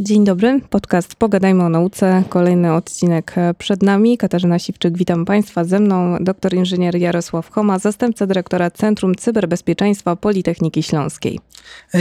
Dzień dobry, podcast Pogadajmy o nauce, kolejny odcinek przed nami. Katarzyna Siwczyk, witam Państwa. Ze mną doktor inżynier Jarosław Choma, zastępca dyrektora Centrum Cyberbezpieczeństwa Politechniki Śląskiej.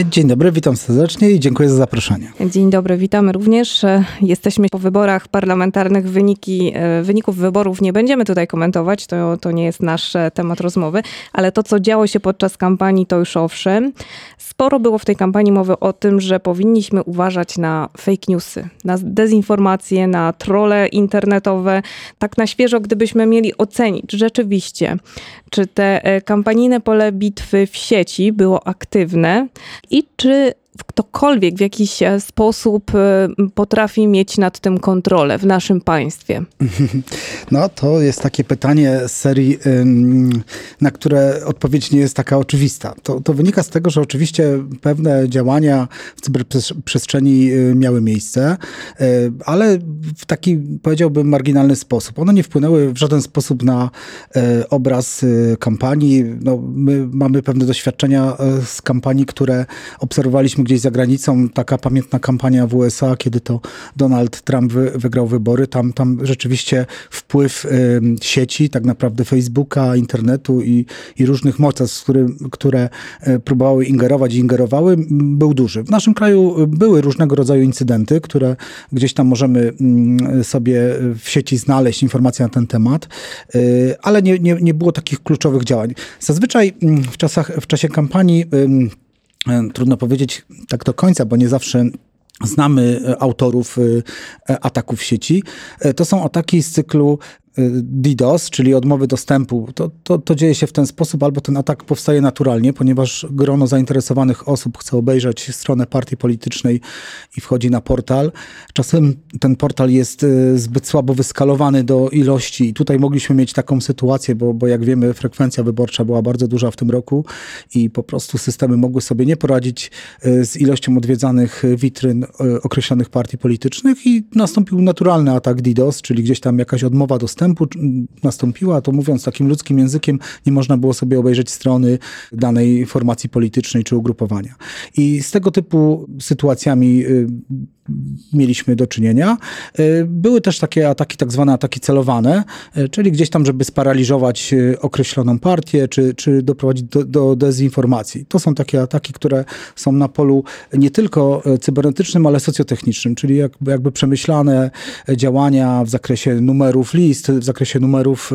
Dzień dobry, witam serdecznie i dziękuję za zaproszenie. Dzień dobry, witamy również. Jesteśmy po wyborach parlamentarnych, wyniki, wyników wyborów nie będziemy tutaj komentować, to, to nie jest nasz temat rozmowy, ale to, co działo się podczas kampanii, to już owszem. Sporo było w tej kampanii mowy o tym, że powinniśmy uważać na fake newsy, na dezinformacje, na trole internetowe. Tak na świeżo, gdybyśmy mieli ocenić rzeczywiście, czy te e, kampanijne pole bitwy w sieci było aktywne i czy ktokolwiek w jakiś e, sposób e, potrafi mieć nad tym kontrolę w naszym państwie? No, to jest takie pytanie z serii, na które odpowiedź nie jest taka oczywista. To, to wynika z tego, że oczywiście pewne działania w cyberprzestrzeni y, miały miejsce, ale w taki, powiedziałbym, marginalny sposób. One nie wpłynęły w żaden sposób na obraz kampanii. No, my mamy pewne doświadczenia z kampanii, które obserwowaliśmy gdzieś za granicą, taka pamiętna kampania w USA, kiedy to Donald Trump wy, wygrał wybory, tam, tam rzeczywiście wpływ y, sieci, tak naprawdę Facebooka, internetu i, i różnych mocarstw, które, które próbowały ingerować i ingerowały, był duży. W naszym kraju były różnego rodzaju incydenty, które gdzieś tam możemy sobie w sieci znaleźć informacje na ten temat, y, ale nie, nie, nie było takich kluczowych działań. Zazwyczaj w, czasach, w czasie kampanii E, trudno powiedzieć tak do końca, bo nie zawsze znamy e, autorów e, ataków w sieci. To są ataki z cyklu DDoS, czyli odmowy dostępu, to, to, to, dzieje się w ten sposób, albo ten atak powstaje naturalnie, ponieważ grono zainteresowanych osób chce obejrzeć stronę partii politycznej i wchodzi na portal. Czasem ten portal jest y, zbyt słabo wyskalowany do ilości i tutaj mogliśmy mieć taką sytuację, bo, bo jak wiemy frekwencja wyborcza była bardzo duża w tym roku i po prostu systemy mogły sobie nie poradzić y, z ilością odwiedzanych witryn y, określonych partii politycznych i nastąpił naturalny atak DDoS, czyli gdzieś tam jakaś odmowa dostępu postępu nastąpiła, to mówiąc takim ludzkim językiem, nie można było sobie obejrzeć strony danej formacji politycznej czy ugrupowania. I z tego typu sytuacjami y, mieliśmy do czynienia. Y, były też takie ataki, tak zwane ataki celowane, y, czyli gdzieś tam, żeby sparaliżować określoną partię, czy, czy doprowadzić do, do dezinformacji. To są takie ataki, które są na polu nie tylko cybernetycznym, ale socjotechnicznym, czyli jakby, jakby przemyślane działania w zakresie numerów list, w zakresie numerów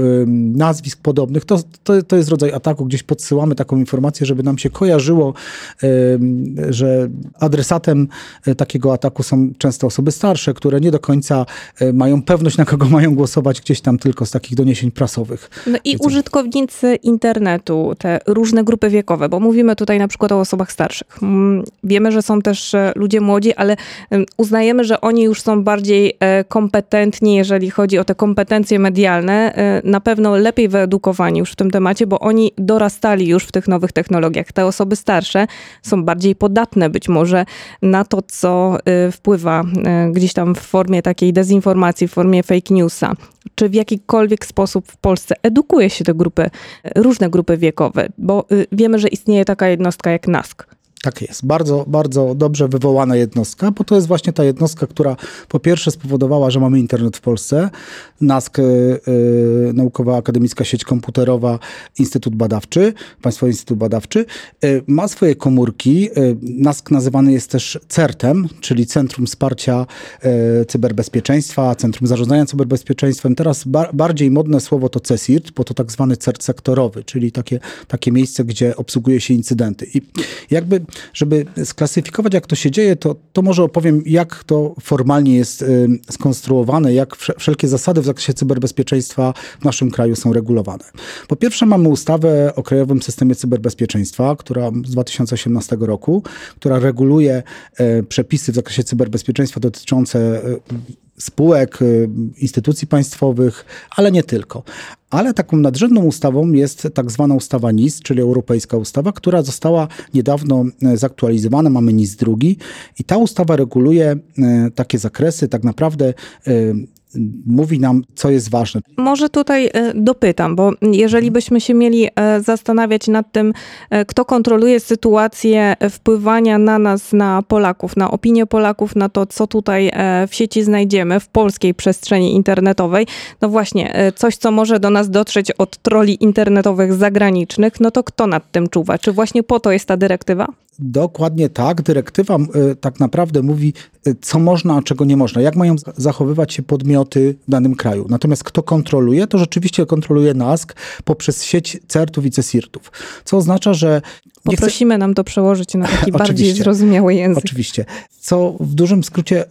nazwisk podobnych, to, to, to jest rodzaj ataku, gdzieś podsyłamy taką informację, żeby nam się kojarzyło, że adresatem e, takiego ataku są często osoby starsze, które nie do końca e, mają pewność, na kogo mają głosować, gdzieś tam tylko z takich doniesień prasowych. No i użytkownicy internetu, te różne grupy wiekowe, bo mówimy tutaj na przykład o osobach starszych. Mm, wiemy, że są też e, ludzie młodzi, ale uznajemy, że oni już są bardziej kompetentni, jeżeli chodzi o te kompetencje medialne na pewno lepiej wyedukowani już w tym temacie, bo oni dorastali już w tych nowych technologiach. Te osoby starsze są bardziej podatne być może na to, co wpływa y, gdzieś tam w formie takiej dezinformacji, w formie fake newsa. Czy w jakikolwiek sposób w Polsce edukuje się te grupy, różne grupy wiekowe? Bo wiemy, że istnieje taka jednostka jak NASK. Tak jest. Bardzo, bardzo dobrze wywołana jednostka, bo to jest właśnie ta jednostka, która po pierwsze spowodowała, że mamy internet w Polsce. NASK, y, y, Naukowa Akademicka Sieć Komputerowa, Instytut Badawczy, Państwowy Instytut Badawczy, y, ma swoje komórki. Y, NASK nazywany jest też CERT-em, czyli Centrum Wsparcia y, Cyberbezpieczeństwa, Centrum Zarządzania Cyberbezpieczeństwem. Teraz ba bardziej modne słowo to CESIRT, bo to tak zwany CERT sektorowy, czyli takie, takie miejsce, gdzie obsługuje się incydenty. I jakby żeby sklasyfikować, jak to się dzieje, to, to może opowiem, jak to formalnie jest y, skonstruowane, jak wszelkie zasady w zakresie cyberbezpieczeństwa w naszym kraju są regulowane. Po pierwsze, mamy ustawę o Krajowym Systemie Cyberbezpieczeństwa, która z 2018 roku, która reguluje y, przepisy w zakresie cyberbezpieczeństwa dotyczące y, spółek, y, instytucji państwowych, ale nie tylko. Ale taką nadrzędną ustawą jest tak zwana ustawa NIS, czyli Europejska Ustawa, która została niedawno e, zaktualizowana. Mamy NIS drugi i ta ustawa reguluje e, takie zakresy, tak naprawdę mówi nam, co jest ważne. Może tutaj e, dopytam, bo jeżeli byśmy się mieli e, zastanawiać nad tym, e, kto kontroluje sytuację wpływania na nas, na Polaków, na opinię Polaków, na to, co tutaj w sieci znajdziemy, w polskiej przestrzeni internetowej, no właśnie, coś, co może do nas dotrzeć od troli internetowych zagranicznych, no to kto nad tym czuwa? Czy właśnie po to jest ta dyrektywa? Dokładnie tak. Dyrektywa y, tak naprawdę mówi, y, co można, a czego nie można. Jak mają zachowywać się podmioty w danym kraju. Natomiast kto kontroluje, to rzeczywiście kontroluje NASK poprzez sieć CERT-ów i CESIRT-ów. Co oznacza, że Poprosimy chcę... nam to przełożyć na taki bardziej zrozumiały język. Oczywiście. Co w dużym skrócie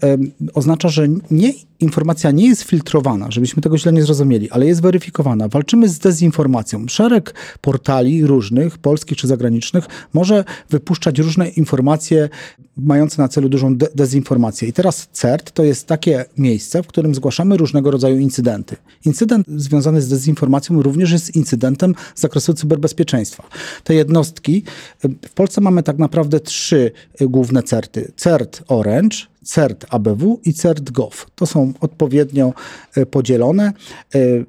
oznacza, że nie, informacja nie jest filtrowana, żebyśmy tego źle nie zrozumieli, ale jest weryfikowana. Walczymy z dezinformacją. Szereg portali różnych, polskich czy zagranicznych, może wypuszczać różne informacje mające na celu dużą de dezinformację. I teraz CERT to jest takie miejsce, w którym zgłaszamy różnego rodzaju incydenty. Incydent związany z dezinformacją również jest incydentem z zakresu cyberbezpieczeństwa. Te jednostki, w Polsce mamy tak naprawdę trzy główne CERTy. CERT Orange, CERT ABW i CERT GOV. To są odpowiednio e, podzielone e, e,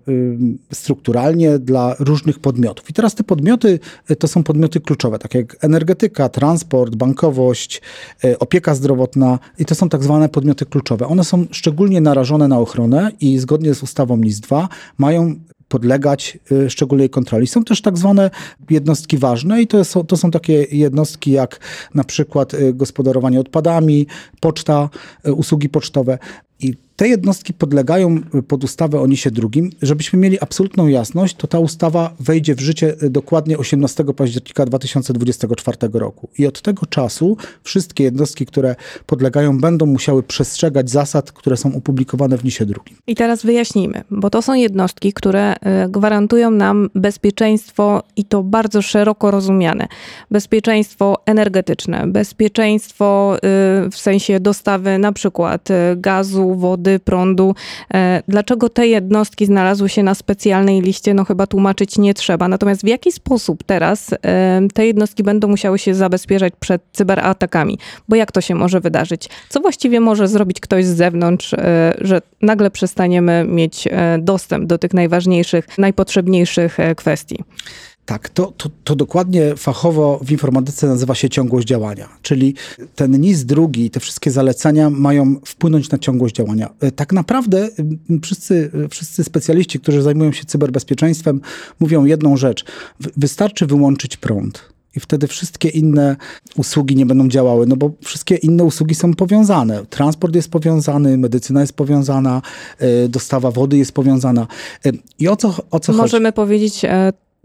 strukturalnie dla różnych podmiotów. I teraz te podmioty to są podmioty kluczowe, takie jak energetyka, transport, bankowość, opieka zdrowotna i to są tak zwane podmioty kluczowe. One są szczególnie narażone na ochronę i zgodnie z ustawą NIS-2 mają podlegać y, szczególnej kontroli. Są też tak zwane jednostki ważne i to są, to są takie jednostki jak na przykład y, gospodarowanie odpadami, poczta, y, usługi pocztowe. I te jednostki podlegają pod ustawę o NIS-ie drugim. Żebyśmy mieli absolutną jasność, to ta ustawa wejdzie w życie dokładnie 18 października 2024 roku. I od tego czasu wszystkie jednostki, które podlegają, będą musiały przestrzegać zasad, które są opublikowane w NIS-ie drugim. I teraz wyjaśnijmy, bo to są jednostki, które e, gwarantują nam bezpieczeństwo i to bardzo szeroko rozumiane. Bezpieczeństwo energetyczne, bezpieczeństwo w sensie dostawy na przykład gazu, wody, prądu. E, dlaczego te jednostki znalazły się na specjalnej liście, no chyba tłumaczyć nie trzeba. Natomiast w jaki sposób teraz e, te jednostki będą musiały się zabezpieczać przed cyberatakami? Bo jak to się może wydarzyć? Co właściwie może zrobić ktoś z zewnątrz, e, że nagle przestaniemy mieć dostęp do tych najważniejszych, najpotrzebniejszych kwestii? Tak, to, to, to, dokładnie fachowo w informatyce nazywa się ciągłość działania, czyli ten NIS drugi, te wszystkie zalecenia mają wpłynąć na ciągłość działania. E, tak naprawdę wszyscy, wszyscy specjaliści, którzy zajmują się cyberbezpieczeństwem, mówią jedną rzecz. Wystarczy wyłączyć prąd. I wtedy wszystkie inne usługi nie będą działały, no bo wszystkie inne usługi są powiązane. Transport jest powiązany, medycyna jest powiązana, e, dostawa wody jest powiązana. E, I o co, o co Możemy chodzi? Możemy powiedzieć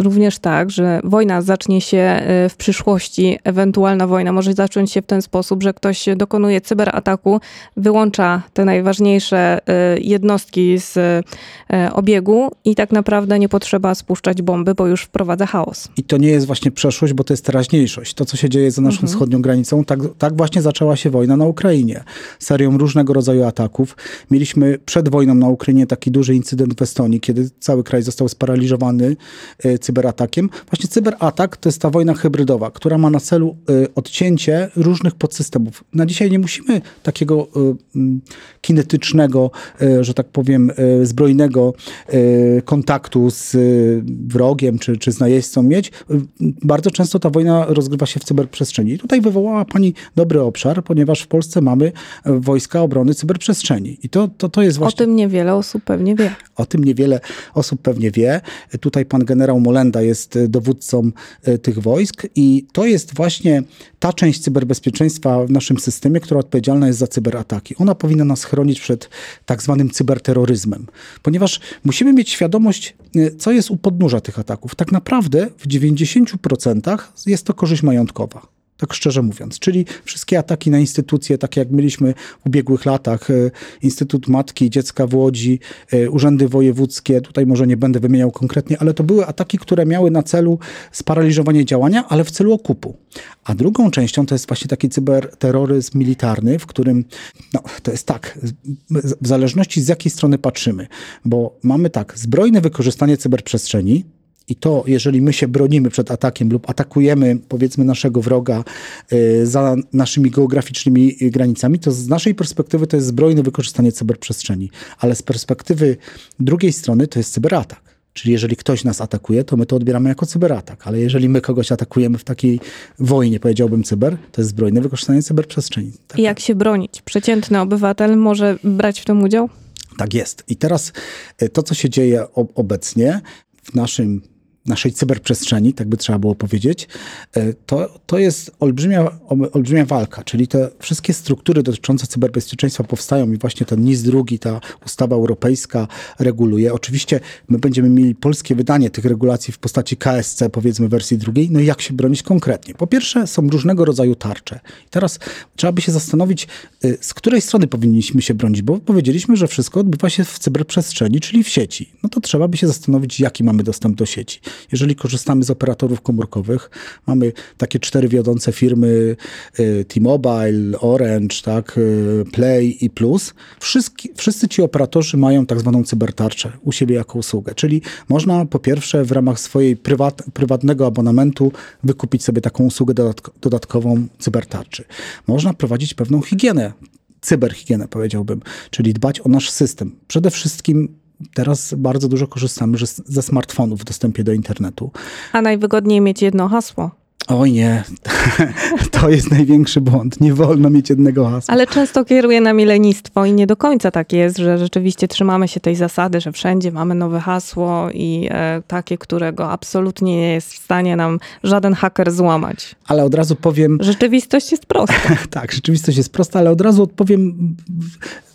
również tak, że wojna zacznie się e, w przyszłości, ewentualna wojna może zacząć się w ten sposób, że ktoś dokonuje cyberataku, wyłącza te najważniejsze e, jednostki z e, obiegu i tak naprawdę nie potrzeba spuszczać bomby, bo już wprowadza chaos. I to nie jest właśnie przeszłość, bo to jest teraźniejszość. To, co się dzieje za naszą mhm. wschodnią granicą, tak, tak właśnie zaczęła się wojna na Ukrainie. Serią różnego rodzaju ataków. Mieliśmy przed wojną na Ukrainie taki duży incydent w Estonii, kiedy cały kraj został sparaliżowany cyberatakiem. Właśnie cyberatak to jest ta wojna hybrydowa, która ma na celu y, odcięcie różnych podsystemów. Na dzisiaj nie musimy takiego y, mm, kinetycznego, y, że tak powiem, zbrojnego kontaktu z wrogiem czy, czy z najeźdźcą mieć. Bardzo często ta wojna rozgrywa się w cyberprzestrzeni. I tutaj wywołała Pani dobry obszar, ponieważ w Polsce mamy wojska obrony cyberprzestrzeni. I to, to, to jest właśnie... O tym niewiele osób pewnie wie. O tym niewiele osób pewnie wie. Tutaj pan generał Molenda jest e, dowódcą e, tych wojsk i to jest właśnie ta część cyberbezpieczeństwa w naszym systemie, która odpowiedzialna jest za cyberataki. Ona powinna nas chronić przed tak zwanym cyberterroryzmem, ponieważ musimy mieć świadomość, e, co jest u podnóża tych ataków. Tak naprawdę w 90% jest to korzyść majątkowa. Tak szczerze mówiąc. Czyli wszystkie ataki na instytucje, takie jak mieliśmy w ubiegłych latach, e, Instytut Matki i Dziecka w Łodzi, e, urzędy wojewódzkie, tutaj może nie będę wymieniał konkretnie, ale to były ataki, które miały na celu sparaliżowanie działania, ale w celu okupu. A drugą częścią to jest właśnie taki cyberterroryzm militarny, w którym no, to jest tak, w zależności z jakiej strony patrzymy, bo mamy tak, zbrojne wykorzystanie cyberprzestrzeni, i to, jeżeli my się bronimy przed atakiem lub atakujemy, powiedzmy, naszego wroga y, za naszymi geograficznymi granicami, to z naszej perspektywy to jest zbrojne wykorzystanie cyberprzestrzeni. Ale z perspektywy drugiej strony to jest cyberatak. Czyli jeżeli ktoś nas atakuje, to my to odbieramy jako cyberatak, ale jeżeli my kogoś atakujemy w takiej wojnie, powiedziałbym cyber, to jest zbrojne wykorzystanie cyberprzestrzeni. Tak. I jak się bronić? Przeciętny obywatel może brać w tym udział? Tak jest. I teraz y, to, co się dzieje obecnie w naszym naszej cyberprzestrzeni, tak by trzeba było powiedzieć, e, to, to jest olbrzymia, olbrzymia walka, czyli te wszystkie struktury dotyczące cyberbezpieczeństwa powstają i właśnie ten NIS drugi, ta ustawa europejska reguluje. Oczywiście my będziemy mieli polskie wydanie tych regulacji w postaci KSC, powiedzmy wersji drugiej, no i jak się bronić konkretnie. Po pierwsze są różnego rodzaju tarcze. I teraz trzeba by się zastanowić, e, z której strony powinniśmy się bronić, bo powiedzieliśmy, że wszystko odbywa się w cyberprzestrzeni, czyli w sieci. No to trzeba by się zastanowić, jaki mamy dostęp do sieci. Jeżeli korzystamy z operatorów komórkowych, mamy takie cztery wiodące firmy y, T-Mobile, Orange, tak, y, Play i Plus. Wszyscy, wszyscy ci operatorzy mają tak zwaną cybertarczę u siebie jako usługę. Czyli można po pierwsze w ramach swojej prywat, prywatnego abonamentu wykupić sobie taką usługę dodatkową cybertarczy. Można prowadzić pewną higienę cyberhigienę, powiedziałbym, czyli dbać o nasz system. Przede wszystkim Teraz bardzo dużo korzystamy ze smartfonów w dostępie do internetu. A najwygodniej mieć jedno hasło. Oj nie, to jest największy błąd. Nie wolno mieć jednego hasła. Ale często kieruje nami lenistwo i nie do końca tak jest, że rzeczywiście trzymamy się tej zasady, że wszędzie mamy nowe hasło i e, takie, którego absolutnie nie jest w stanie nam żaden haker złamać. Ale od razu powiem... Rzeczywistość jest prosta. tak, rzeczywistość jest prosta, ale od razu odpowiem,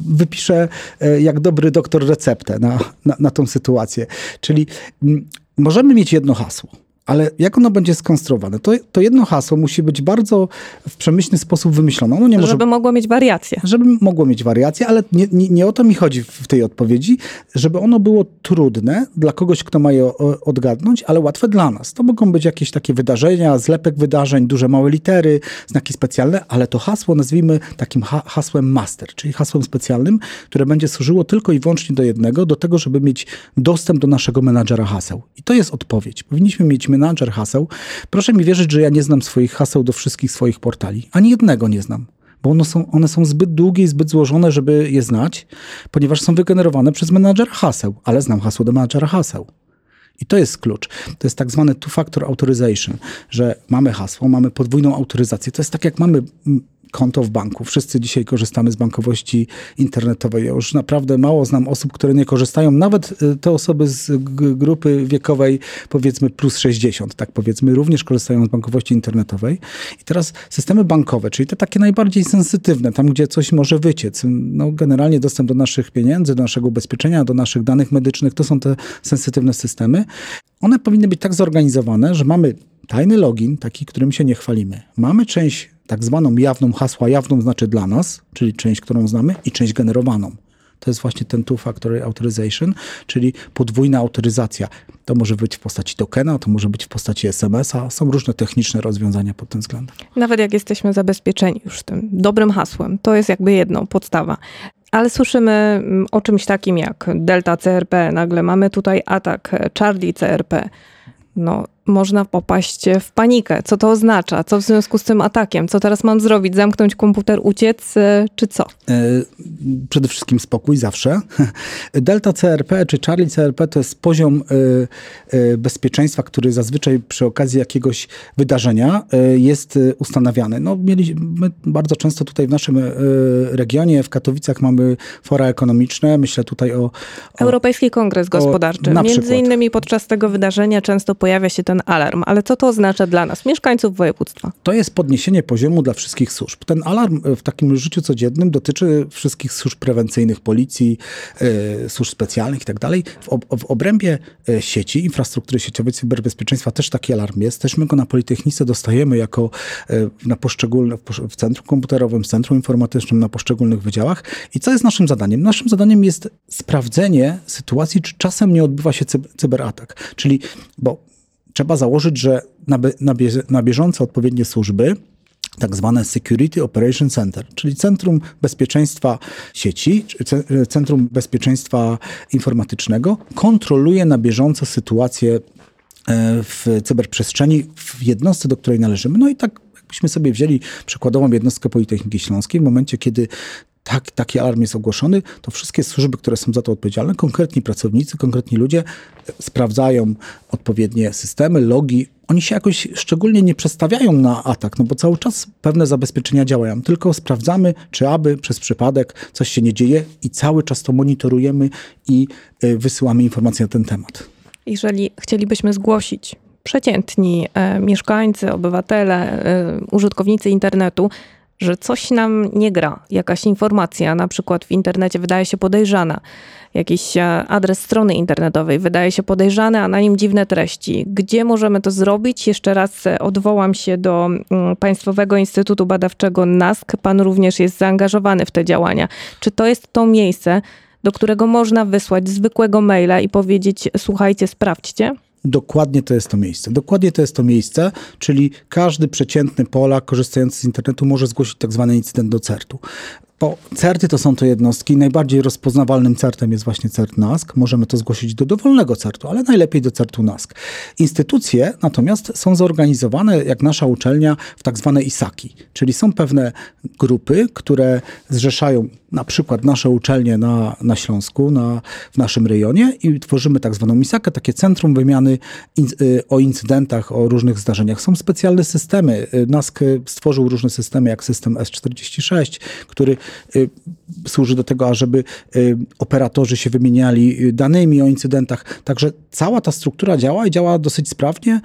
wypiszę e, jak dobry doktor receptę na, na, na tą sytuację. Czyli m, możemy mieć jedno hasło ale jak ono będzie skonstruowane? To, to jedno hasło musi być bardzo w przemyślny sposób wymyślone. Ono nie może, żeby mogło mieć wariacje. Żeby mogło mieć wariacje, ale nie, nie, nie, o to mi chodzi w tej odpowiedzi, żeby ono było trudne dla kogoś, kto ma je odgadnąć, ale łatwe dla nas. To mogą być jakieś takie wydarzenia, zlepek wydarzeń, duże, małe litery, znaki specjalne, ale to hasło nazwijmy takim ha hasłem master, czyli hasłem specjalnym, które będzie służyło tylko i wyłącznie do jednego, do tego, żeby mieć dostęp do naszego menadżera haseł. I to jest odpowiedź. Powinniśmy mieć menadżer haseł. Proszę mi wierzyć, że ja nie znam swoich haseł do wszystkich swoich portali. Ani jednego nie znam bo one są, one są zbyt długie i zbyt złożone, żeby je znać, ponieważ są wygenerowane przez menadżera haseł, ale znam hasło do menadżera haseł. I to jest klucz. To jest tak zwany two-factor authorization, że mamy hasło, mamy podwójną autoryzację. To jest tak, jak mamy konto w banku. Wszyscy dzisiaj korzystamy z bankowości internetowej. Ja już naprawdę mało znam osób, które nie korzystają, nawet y, te osoby z grupy wiekowej powiedzmy plus 60, tak powiedzmy, również korzystają z bankowości internetowej. I teraz systemy bankowe, czyli te takie najbardziej sensytywne, tam gdzie coś może wyciec, no generalnie dostęp do naszych pieniędzy, do naszego ubezpieczenia, do naszych danych medycznych, to są te sensytywne systemy. One powinny być tak zorganizowane, że mamy tajny login, taki, którym się nie chwalimy. Mamy część tak zwaną jawną hasła, jawną znaczy dla nas, czyli część, którą znamy, i część generowaną. To jest właśnie ten two-factor authorization, czyli podwójna autoryzacja. To może być w postaci tokena, to może być w postaci SMS-a. Są różne techniczne rozwiązania pod tym względem. Nawet jak jesteśmy zabezpieczeni już tym dobrym hasłem, to jest jakby jedną podstawa. Ale słyszymy mm, o czymś takim jak Delta CRP, nagle mamy tutaj atak Charlie CRP. No, można popaść w panikę. Co to oznacza? Co w związku z tym atakiem? Co teraz mam zrobić? Zamknąć komputer, uciec, e, czy co? E, przede wszystkim spokój zawsze. Delta CRP czy Charlie CRP to jest poziom e, bezpieczeństwa, który zazwyczaj przy okazji jakiegoś wydarzenia jest ustanawiany. No, mieli, my bardzo często tutaj w naszym regionie, w Katowicach mamy fora ekonomiczne. Myślę tutaj o... o Europejski Kongres Gospodarczy. O, Między przykład. innymi podczas tego wydarzenia często pojawia się ten ten alarm. Ale co to oznacza dla nas, mieszkańców województwa? To jest podniesienie poziomu dla wszystkich służb. Ten alarm e, w takim życiu codziennym dotyczy wszystkich służb prewencyjnych, policji, yy, służb specjalnych itd. Tak w, w obrębie e, sieci, infrastruktury sieciowej, cyberbezpieczeństwa też taki alarm jest. Też my go na Politechnice dostajemy jako na poszczególnych, w centrum komputerowym, w centrum informatycznym, na poszczególnych wydziałach. I co jest naszym zadaniem? Naszym zadaniem jest sprawdzenie sytuacji, czy czasem nie odbywa się cyberatak. Czyli, bo trzeba założyć, że na, na, na bieżąco odpowiednie służby tak zwane Security Operation Center, czyli Centrum Bezpieczeństwa Sieci, Centrum Bezpieczeństwa Informatycznego, kontroluje na bieżąco sytuację w cyberprzestrzeni w jednostce, do której należymy. No i tak jakbyśmy sobie wzięli przykładową jednostkę Politechniki Śląskiej, w momencie, kiedy tak, taki alarm jest ogłoszony, to wszystkie służby, które są za to odpowiedzialne, konkretni pracownicy, konkretni ludzie sprawdzają odpowiednie systemy, logi. Oni się jakoś szczególnie nie przestawiają na atak, no bo cały czas pewne zabezpieczenia działają. Tylko sprawdzamy, czy aby przez przypadek coś się nie dzieje i cały czas to monitorujemy i y, wysyłamy informacje na ten temat. Jeżeli chcielibyśmy zgłosić przeciętni e, mieszkańcy, obywatele, e, użytkownicy internetu, że coś nam nie gra, jakaś informacja na przykład w internecie wydaje się podejrzana, jakiś e, adres strony internetowej wydaje się podejrzany, a na nim dziwne treści. Gdzie możemy to zrobić? Jeszcze raz e, odwołam się do mm, Państwowego Instytutu Badawczego NASK. Pan również jest zaangażowany w te działania. Czy to jest to miejsce, do którego można wysłać zwykłego maila i powiedzieć: Słuchajcie, sprawdźcie? Dokładnie to jest to miejsce. Dokładnie to jest to miejsce, czyli każdy przeciętny Polak korzystający z internetu może zgłosić tak zwany incydent do CERT-u. CERTy to są to jednostki. Najbardziej rozpoznawalnym CERTem jest właśnie CERT NASK. Możemy to zgłosić do dowolnego CERTu, ale najlepiej do CERTu NASK. Instytucje natomiast są zorganizowane, jak nasza uczelnia, w tak zwane ISAKI, czyli są pewne grupy, które zrzeszają na przykład nasze uczelnie na, na Śląsku, na, w naszym rejonie i tworzymy tak zwaną MISAKę, takie centrum wymiany in, y, o incydentach, o różnych zdarzeniach. Są specjalne systemy. Y, NASK stworzył różne systemy, jak system S46, który y, służy do tego, ażeby operatorzy się wymieniali danymi o incydentach. Także cała ta struktura działa i działa dosyć sprawnie.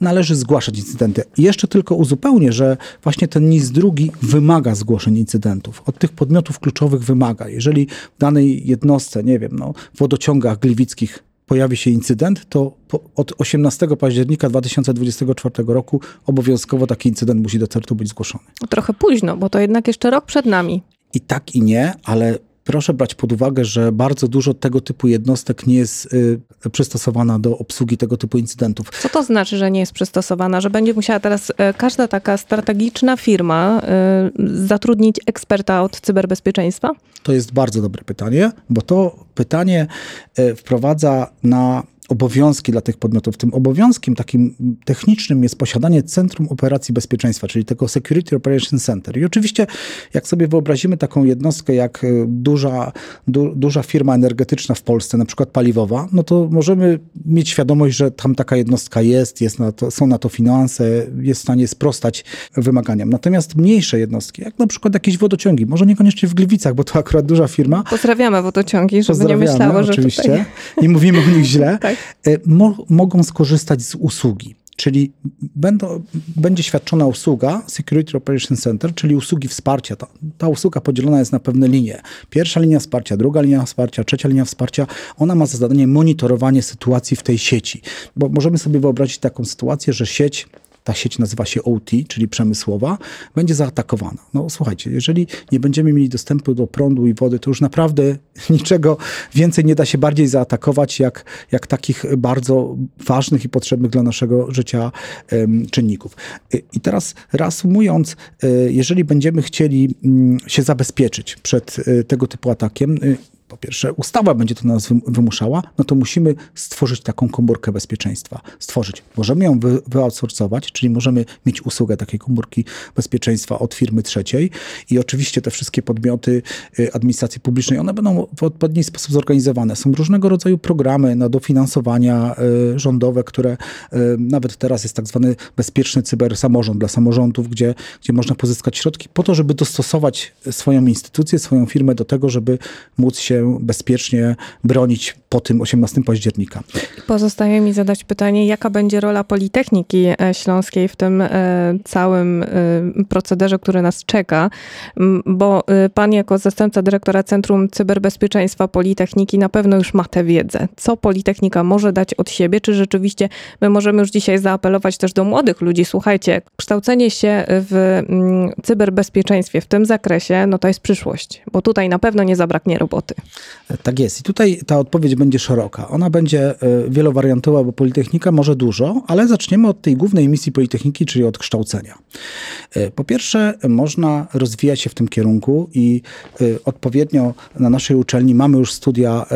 Należy zgłaszać incydenty. Jeszcze tylko uzupełnię, że właśnie ten NIS drugi wymaga zgłoszeń incydentów od tych podmiotów kluczowych wymaga. Jeżeli w danej jednostce, nie wiem, no, w wodociągach gliwickich pojawi się incydent, to od 18 października 2024 roku obowiązkowo taki incydent musi do CERT-u być zgłoszony. Trochę późno, bo to jednak jeszcze rok przed nami. I tak i nie, ale proszę brać pod uwagę, że bardzo dużo tego typu jednostek nie jest y, przystosowana do obsługi tego typu incydentów. Co to znaczy, że nie jest przystosowana? Że będzie musiała teraz y, każda taka strategiczna firma y, zatrudnić eksperta od cyberbezpieczeństwa? To jest bardzo dobre pytanie, bo to pytanie y, wprowadza na obowiązki dla tych podmiotów. Tym obowiązkiem takim technicznym jest posiadanie Centrum Operacji Bezpieczeństwa, czyli tego Security Operation Center. I oczywiście, jak sobie wyobrazimy taką jednostkę jak e, duża, du, duża firma energetyczna w Polsce, na przykład paliwowa, no to możemy mieć świadomość, że tam taka jednostka jest, jest na to, są na to finanse, jest w stanie sprostać wymaganiom. Natomiast mniejsze jednostki, jak na przykład jakieś wodociągi, może niekoniecznie w Gliwicach, bo to akurat duża firma. Pozdrawiamy wodociągi, żeby nie myślało, że oczywiście. Tutaj... I mówimy o nich źle. tak. E, mo mogą skorzystać z usługi. Czyli będą, będzie świadczona usługa Security Operation Center, czyli usługi wsparcia. Ta, ta, usługa podzielona jest na pewne linie. Pierwsza linia wsparcia, druga linia wsparcia, trzecia linia wsparcia. Ona ma za zadanie monitorowanie sytuacji w tej sieci. Bo możemy sobie wyobrazić taką sytuację, że sieć ta sieć nazywa się OT, czyli przemysłowa, będzie zaatakowana. No słuchajcie, jeżeli nie będziemy mieli dostępu do prądu i wody, to już naprawdę niczego więcej nie da się bardziej zaatakować, jak, jak takich bardzo ważnych i potrzebnych dla naszego życia um, czynników. I teraz reasumując, e, jeżeli będziemy chcieli mm, się zabezpieczyć przed e, tego typu atakiem, po pierwsze ustawa będzie to nas wymuszała, no to musimy stworzyć taką komórkę bezpieczeństwa. Stworzyć. Możemy ją wy, wyoutsourcować, czyli możemy mieć usługę takiej komórki bezpieczeństwa od firmy trzeciej i oczywiście te wszystkie podmioty y, administracji publicznej, one będą w odpowiedni sposób zorganizowane. Są różnego rodzaju programy na dofinansowania y, rządowe, które y, nawet teraz jest tak zwany bezpieczny cybersamorząd dla samorządów, gdzie, gdzie można pozyskać środki po to, żeby dostosować swoją instytucję, swoją firmę do tego, żeby móc się bezpiecznie bronić po tym 18 października. Pozostaje mi zadać pytanie, jaka będzie rola Politechniki e, Śląskiej w tym e, całym e, procederze, który nas czeka, bo pan jako zastępca dyrektora Centrum Cyberbezpieczeństwa Politechniki na pewno już ma tę wiedzę. Co Politechnika może dać od siebie? Czy rzeczywiście my możemy już dzisiaj zaapelować też do młodych ludzi? Słuchajcie, kształcenie się w cyberbezpieczeństwie w tym zakresie, no to jest przyszłość, bo tutaj na pewno nie zabraknie roboty. Tak jest. I tutaj ta odpowiedź będzie szeroka. Ona będzie wielowariantowa, bo Politechnika może dużo, ale zaczniemy od tej głównej misji Politechniki, czyli od kształcenia. Po pierwsze, można rozwijać się w tym kierunku i odpowiednio na naszej uczelni mamy już studia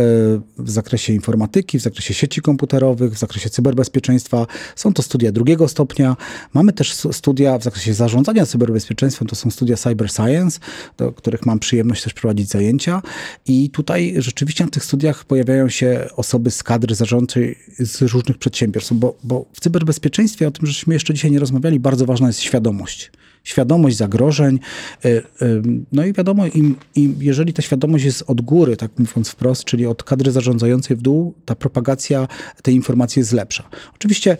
w zakresie informatyki, w zakresie sieci komputerowych, w zakresie cyberbezpieczeństwa. Są to studia drugiego stopnia. Mamy też studia w zakresie zarządzania cyberbezpieczeństwem, to są studia Cyber Science, do których mam przyjemność też prowadzić zajęcia. I tutaj rzeczywiście na tych studiach pojawiają się osoby z kadry zarządczej z różnych przedsiębiorstw, bo, bo w cyberbezpieczeństwie, o tym żeśmy jeszcze dzisiaj nie rozmawiali, bardzo ważna jest świadomość świadomość zagrożeń. E, e, no i wiadomo, im, im, jeżeli ta świadomość jest od góry, tak mówiąc wprost, czyli od kadry zarządzającej w dół, ta propagacja tej informacji jest lepsza. Oczywiście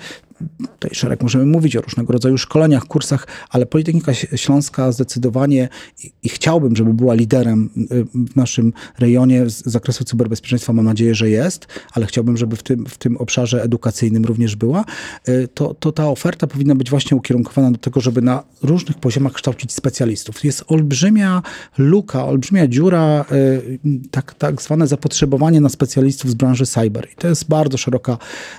tutaj szereg możemy mówić o różnego rodzaju szkoleniach, kursach, ale Politechnika Śląska zdecydowanie i, i, chciałbym, żeby była liderem y, w naszym rejonie z zakresu cyberbezpieczeństwa. Mam nadzieję, że jest, ale chciałbym, żeby w tym, w tym obszarze edukacyjnym również była. Y, to, to ta oferta powinna być właśnie ukierunkowana do tego, żeby na różnych poziomach kształcić specjalistów. Jest olbrzymia luka, olbrzymia dziura, y, tak, tak zwane zapotrzebowanie na specjalistów z branży cyber. I to jest bardzo szeroka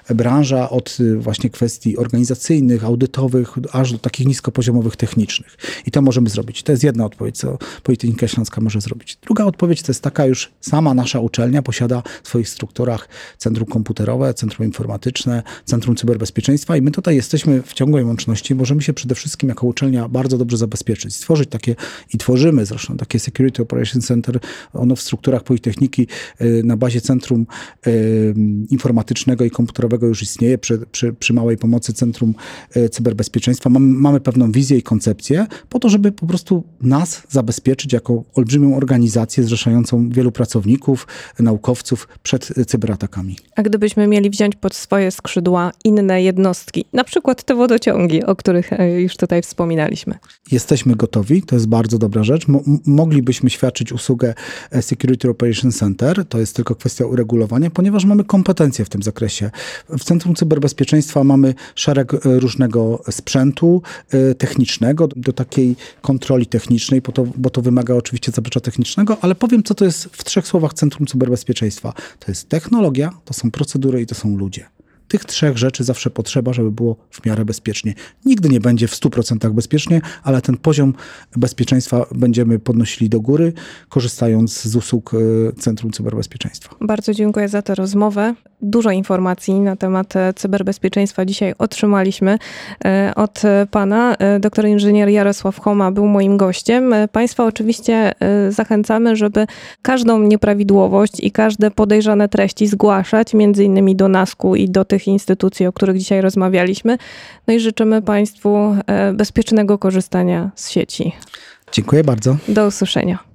branża od właśnie kwestii kwestii organizacyjnych, audytowych, aż do takich niskopoziomowych technicznych. I to możemy zrobić. To jest jedna odpowiedź, co Politechnika Śląska może zrobić. Druga odpowiedź to jest taka już sama nasza uczelnia posiada w swoich strukturach centrum komputerowe, centrum informatyczne, centrum cyberbezpieczeństwa i my tutaj jesteśmy w ciągłej łączności. Możemy się przede wszystkim jako uczelnia bardzo dobrze zabezpieczyć, stworzyć takie i tworzymy zresztą takie Security Operations Center, ono w strukturach Politechniki y, na bazie centrum y, informatycznego i komputerowego już istnieje przy, przy, przy małej pomocy Centrum e, Cyberbezpieczeństwa mamy, mamy pewną wizję i koncepcję po to, żeby po prostu nas zabezpieczyć jako olbrzymią organizację zrzeszającą wielu pracowników, naukowców przed cyberatakami. A gdybyśmy mieli wziąć pod swoje skrzydła inne jednostki, na przykład te wodociągi, o których e, już tutaj wspominaliśmy? Jesteśmy gotowi, to jest bardzo dobra rzecz. Mo moglibyśmy świadczyć usługę e, Security Operation Center, to jest tylko kwestia uregulowania, ponieważ mamy kompetencje w tym zakresie. W Centrum Cyberbezpieczeństwa mamy mamy szereg e, różnego sprzętu e, technicznego do takiej kontroli technicznej, bo to, bo to wymaga oczywiście zaplecza technicznego, ale powiem, co to jest w trzech słowach Centrum Cyberbezpieczeństwa. To jest technologia, to są procedury i to są ludzie. Tych trzech rzeczy zawsze potrzeba, żeby było w miarę bezpiecznie. Nigdy nie będzie w 100% bezpiecznie, ale ten poziom bezpieczeństwa będziemy podnosili do góry, korzystając z usług e, Centrum Cyberbezpieczeństwa. Bardzo dziękuję za tę rozmowę. Dużo informacji na temat e, cyberbezpieczeństwa dzisiaj otrzymaliśmy e, od pana. Doktor inżynier Jarosław Homa był moim gościem. Państwa oczywiście zachęcamy, żeby każdą nieprawidłowość i każde podejrzane treści zgłaszać, między innymi do NASKU i do tych tych instytucji, o których dzisiaj rozmawialiśmy. No i życzymy Państwu e, bezpiecznego korzystania z sieci. Dziękuję bardzo. Do usłyszenia.